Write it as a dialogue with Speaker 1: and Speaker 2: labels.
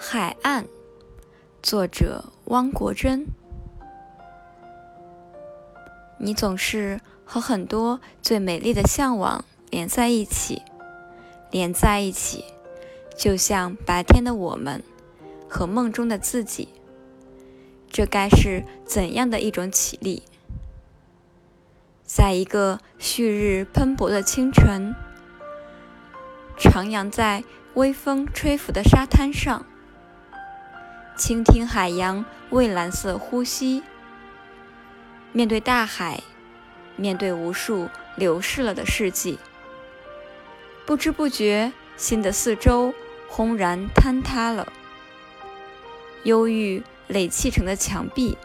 Speaker 1: 海岸，作者汪国真。你总是和很多最美丽的向往连在一起，连在一起，就像白天的我们和梦中的自己。这该是怎样的一种绮丽？在一个旭日喷薄的清晨，徜徉在微风吹拂的沙滩上。倾听海洋蔚蓝色呼吸，面对大海，面对无数流逝了的世纪，不知不觉，心的四周轰然坍塌了。忧郁垒砌成的墙壁，